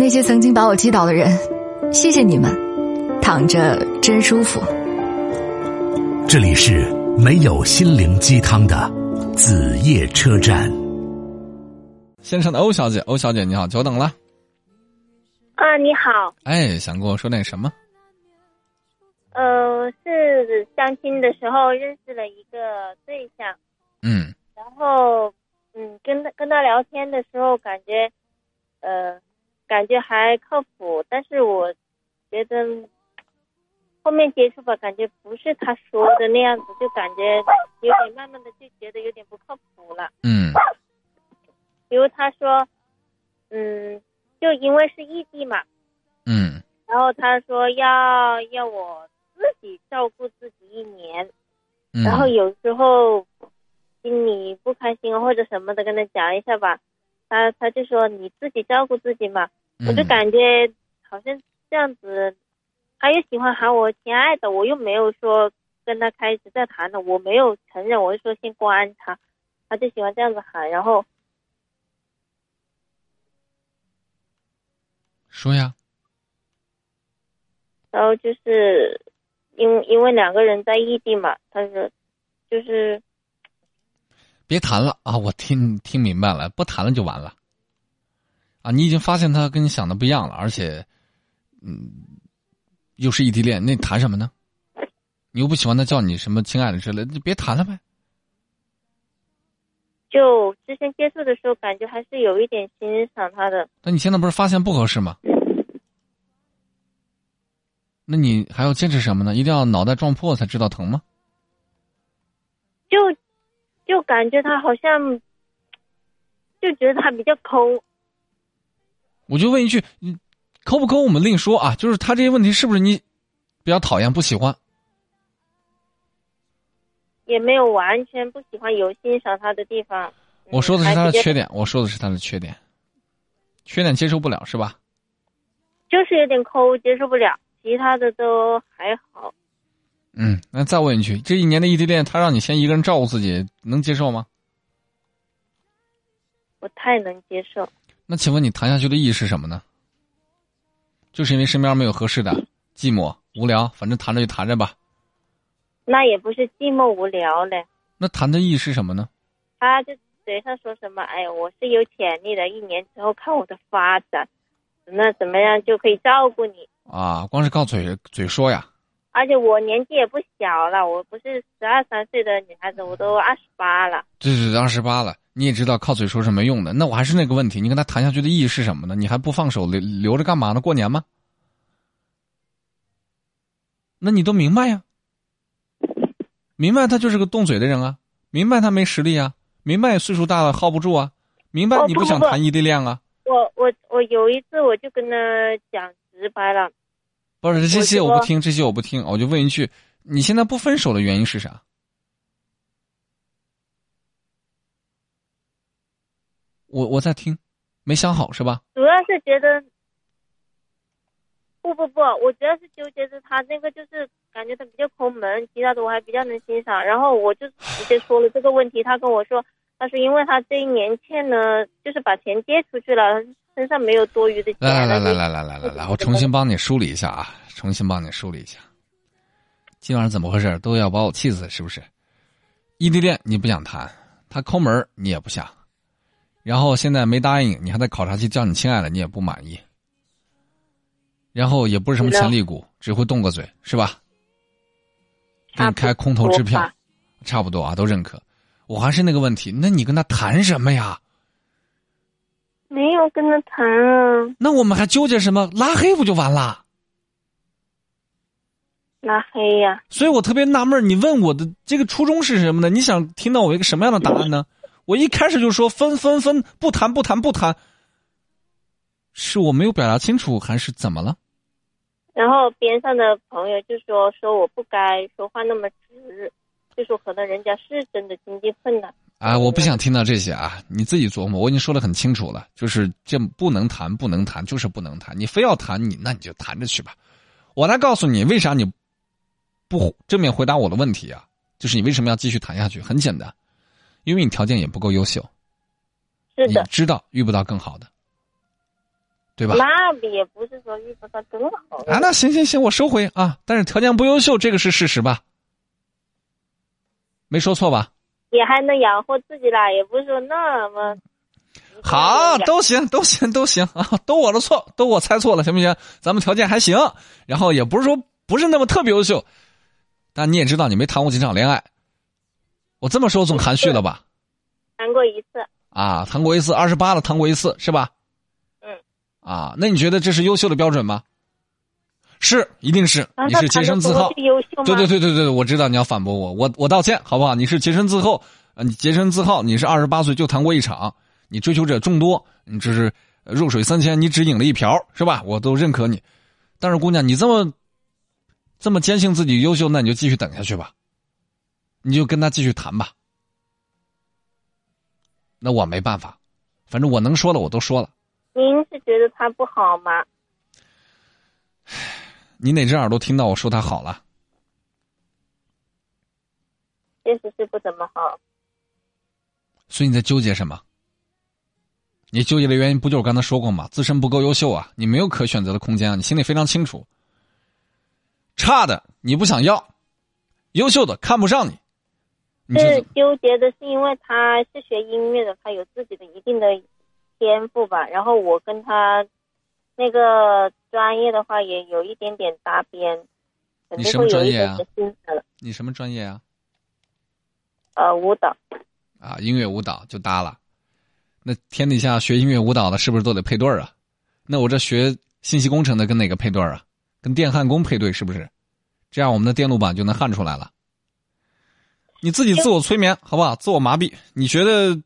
那些曾经把我击倒的人，谢谢你们，躺着真舒服。这里是没有心灵鸡汤的子夜车站。先生的欧小姐，欧小姐你好，久等了。啊，你好。哎，想跟我说点什么？呃，是相亲的时候认识了一个对象，嗯然后嗯，跟他跟他聊天的时候，感觉呃，感觉还靠谱，但是我觉得后面接触吧，感觉不是他说的那样子，就感觉有点慢慢的就觉得有点不靠谱了。嗯。比如他说，嗯，就因为是异地嘛，嗯。然后他说要要我自己照顾自己一年，嗯，然后有时候心里不开心或者什么的，跟他讲一下吧，他他就说你自己照顾自己嘛，我就嗯感觉好像这样子，他又喜欢喊我亲爱的，我又没有说跟他开始在谈的，我没有承认，我就说先关他，他就喜欢这样子喊，然后说呀，然后就是因因为两个人在异地嘛，他说就是别谈了啊！我听听明白了，不谈了就完了。啊，你已经发现他跟你想的不一样了，而且，嗯，又是异地恋，那谈什么呢？你又不喜欢他叫你什么亲爱的之类的，就别谈了呗。就之前接触的时候，感觉还是有一点欣赏他的。那你现在不是发现不合适吗？那你还要坚持什么呢？一定要脑袋撞破才知道疼吗？就就感觉他好像，就觉得他比较抠，我就问一句，你抠不抠我们另说啊。就是他这些问题是不是你比较讨厌不喜欢？也没有完全不喜欢，有欣赏他的地方。嗯我说的是他的缺点，我说的是他的缺点，缺点接受不了是吧？就是有点抠，接受不了，其他的都还好。嗯，那再问一句，这一年的异地恋，他让你先一个人照顾自己，能接受吗？不太能接受。那请问你谈下去的意义是什么呢？就是因为身边没有合适的，寂寞无聊，反正谈着就谈着吧。那也不是寂寞无聊嘞，那谈的意义是什么呢？他就嘴上说什么，哎呀，我是有潜力的，一年之后看我的发展，那怎么样就可以照顾你。啊，光是靠嘴嘴说呀，而且我年纪也不小了，我不是十二三岁的女孩子，我都二十八了。对对二十八了，你也知道靠嘴说是没用的。那我还是那个问题，你跟他谈下去的意义是什么呢？你还不放手留留着干嘛呢？过年吗？那你都明白呀，明白他就是个动嘴的人啊，明白他没实力啊，明白岁数大了 hold 不住啊，明白你不想谈异地恋啊。我我我有一次我就跟他讲直白了，不是这些我不听，这些我不听，我就问一句：你现在不分手的原因是啥？我我在听，没想好是吧？主要是觉得，不不不，我主要是纠结着他那个就是感觉他比较抠门，其他的我还比较能欣赏。然后我就直接说了这个问题，他跟我说，他说因为他这一年欠呢，就是把钱借出去了，身上没有多余的钱。来来来来来来来来来，我重新帮你梳理一下啊，重新帮你梳理一下。今晚上怎么回事？都要把我气死是不是？异地恋你不想谈，他抠门你也不想，然后现在没答应，你还在考察期叫你亲爱的，你也不满意，然后也不是什么潜力股，只会动个嘴是吧？给你开空头支票差不多啊，都认可。我还是那个问题，那你跟他谈什么呀？没有跟他谈啊，那我们还纠结什么？拉黑不就完了？拉黑呀、所以我特别纳闷，你问我的这个初衷是什么呢？你想听到我一个什么样的答案呢？我一开始就说分分分，不谈不谈不谈，是我没有表达清楚，还是怎么了？然后边上的朋友就说说我不该说话那么直，就说可能人家是真的经济困难。啊，我不想听到这些啊！你自己琢磨，我已经说的很清楚了，就是这不能谈，不能谈，就是不能谈。你非要谈你，那你就谈着去吧。我来告诉你，为啥你不正面回答我的问题啊？就是你为什么要继续谈下去？很简单，因为你条件也不够优秀，是的，你知道遇不到更好的。对吧？那也不是说遇不到更好的。啊，那行行行，我收回啊。但是条件不优秀，这个是事实吧？没说错吧？也还能养活自己啦，也不是说那么。好，都行，都行，都行啊，都我的错，都我猜错了，行不行？咱们条件还行，然后也不是说不是那么特别优秀，但你也知道，你没谈过几场恋爱。我这么说总含蓄了吧？谈过一次。啊，谈过一次，二十八了，谈过一次，是吧？嗯。啊，那你觉得这是优秀的标准吗？是，一定是。你是洁身自好。对对对对对，我知道你要反驳我，我我道歉，好不好？你是洁身自好，你洁身自好，你是二十八岁就谈过一场。你追求者众多，你这是弱水三千，你只饮了一瓢，是吧？我都认可你。但是姑娘，你这么这么坚信自己优秀，那你就继续等下去吧，你就跟他继续谈吧。那我没办法，反正我能说的我都说了。您是觉得他不好吗？你哪只耳朵听到我说他好了？确实是不怎么好。所以你在纠结什么？你纠结的原因不就是刚才说过吗？自身不够优秀啊，你没有可选择的空间啊，你心里非常清楚。差的你不想要，优秀的看不上你。是纠结的是因为他是学音乐的，他有自己的一定的天赋吧。然后我跟他那个专业的话也有一点点搭边。你什么专业啊？你什么专业啊？呃，舞蹈。啊，音乐舞蹈就搭了。那天底下学音乐舞蹈的，是不是都得配对儿啊？那我这学信息工程的跟哪个配对儿啊？跟电焊工配对是不是？这样我们的电路板就能焊出来了。你自己自我催眠好不好？自我麻痹。你觉得，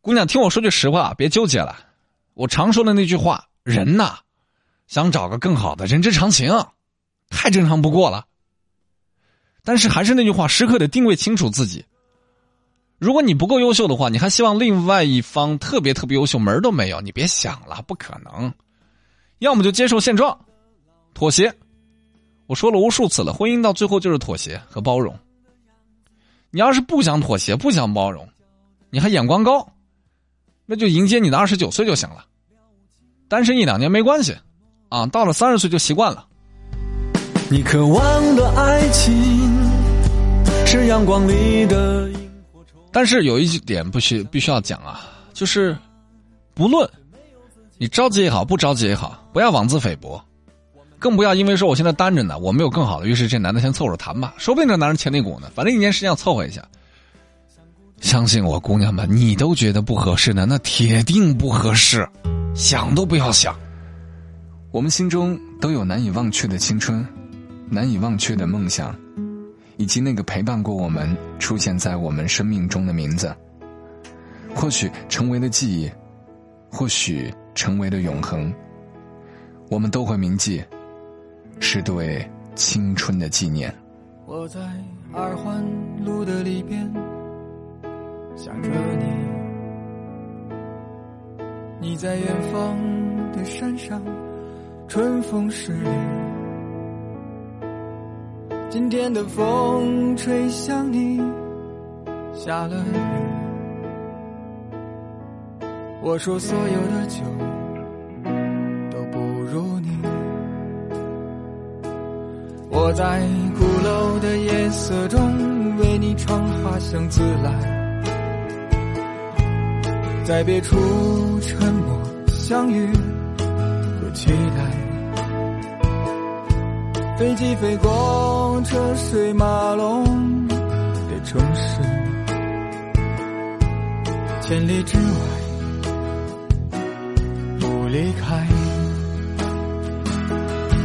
姑娘，听我说句实话，别纠结了。我常说的那句话，人呐，想找个更好的，人之常情，太正常不过了。但是还是那句话，时刻得定位清楚自己。如果你不够优秀的话，你还希望另外一方特别特别优秀，门都没有，你别想了，不可能。要么就接受现状，妥协。我说了无数次了，婚姻到最后就是妥协和包容。你要是不想妥协，不想包容，你还眼光高，那就迎接你的二十九岁就行了。单身一两年没关系，啊，到了三十岁就习惯了。你渴望的爱情是阳光里的。但是有一点不需必须要讲啊，就是，不论你着急也好，不着急也好，不要妄自菲薄，更不要因为说我现在单着呢，我没有更好的，于是这男的先凑合谈吧，说不定这男人潜力股呢，反正一年时间要凑合一下。相信我，姑娘们，你都觉得不合适呢，那铁定不合适，想都不要想。我们心中都有难以忘却的青春，难以忘却的梦想。以及那个陪伴过我们、出现在我们生命中的名字，或许成为了记忆，或许成为了永恒，我们都会铭记，是对青春的纪念。我在二环路的里边想着你，你在远方的山上，春风十里。今天的风吹向你，下了雨。我说所有的酒我在鼓楼的夜色中为你唱花香自来，在别处沉默相遇和期待。飞机飞过车水马龙的城市，千里之外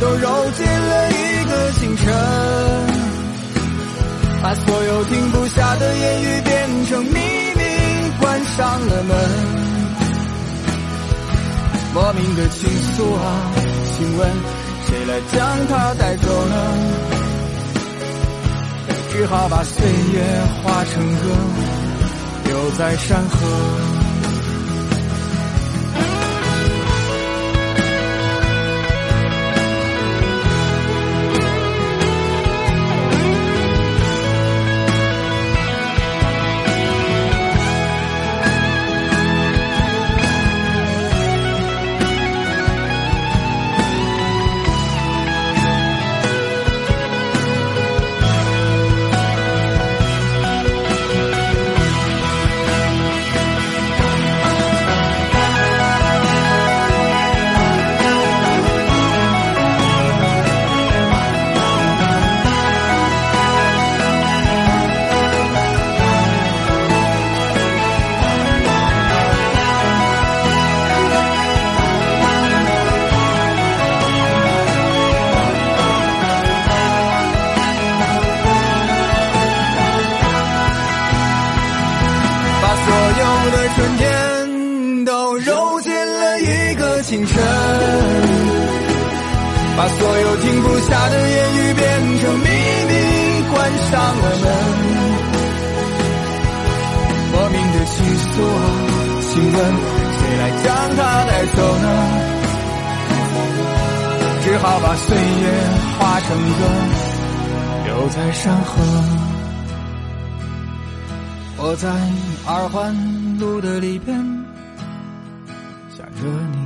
都揉进了一个清晨，把所有停不下的言语变成秘密，关上了门。莫名的情愫啊，请问谁来将它带走呢？只好把岁月化成歌，留在山河。把所有停不下的言语变成秘密，关上了门。莫名的情愫啊，请问谁来将它带走呢？只好把岁月化成歌，留在山河。我在二环路的里边想着你。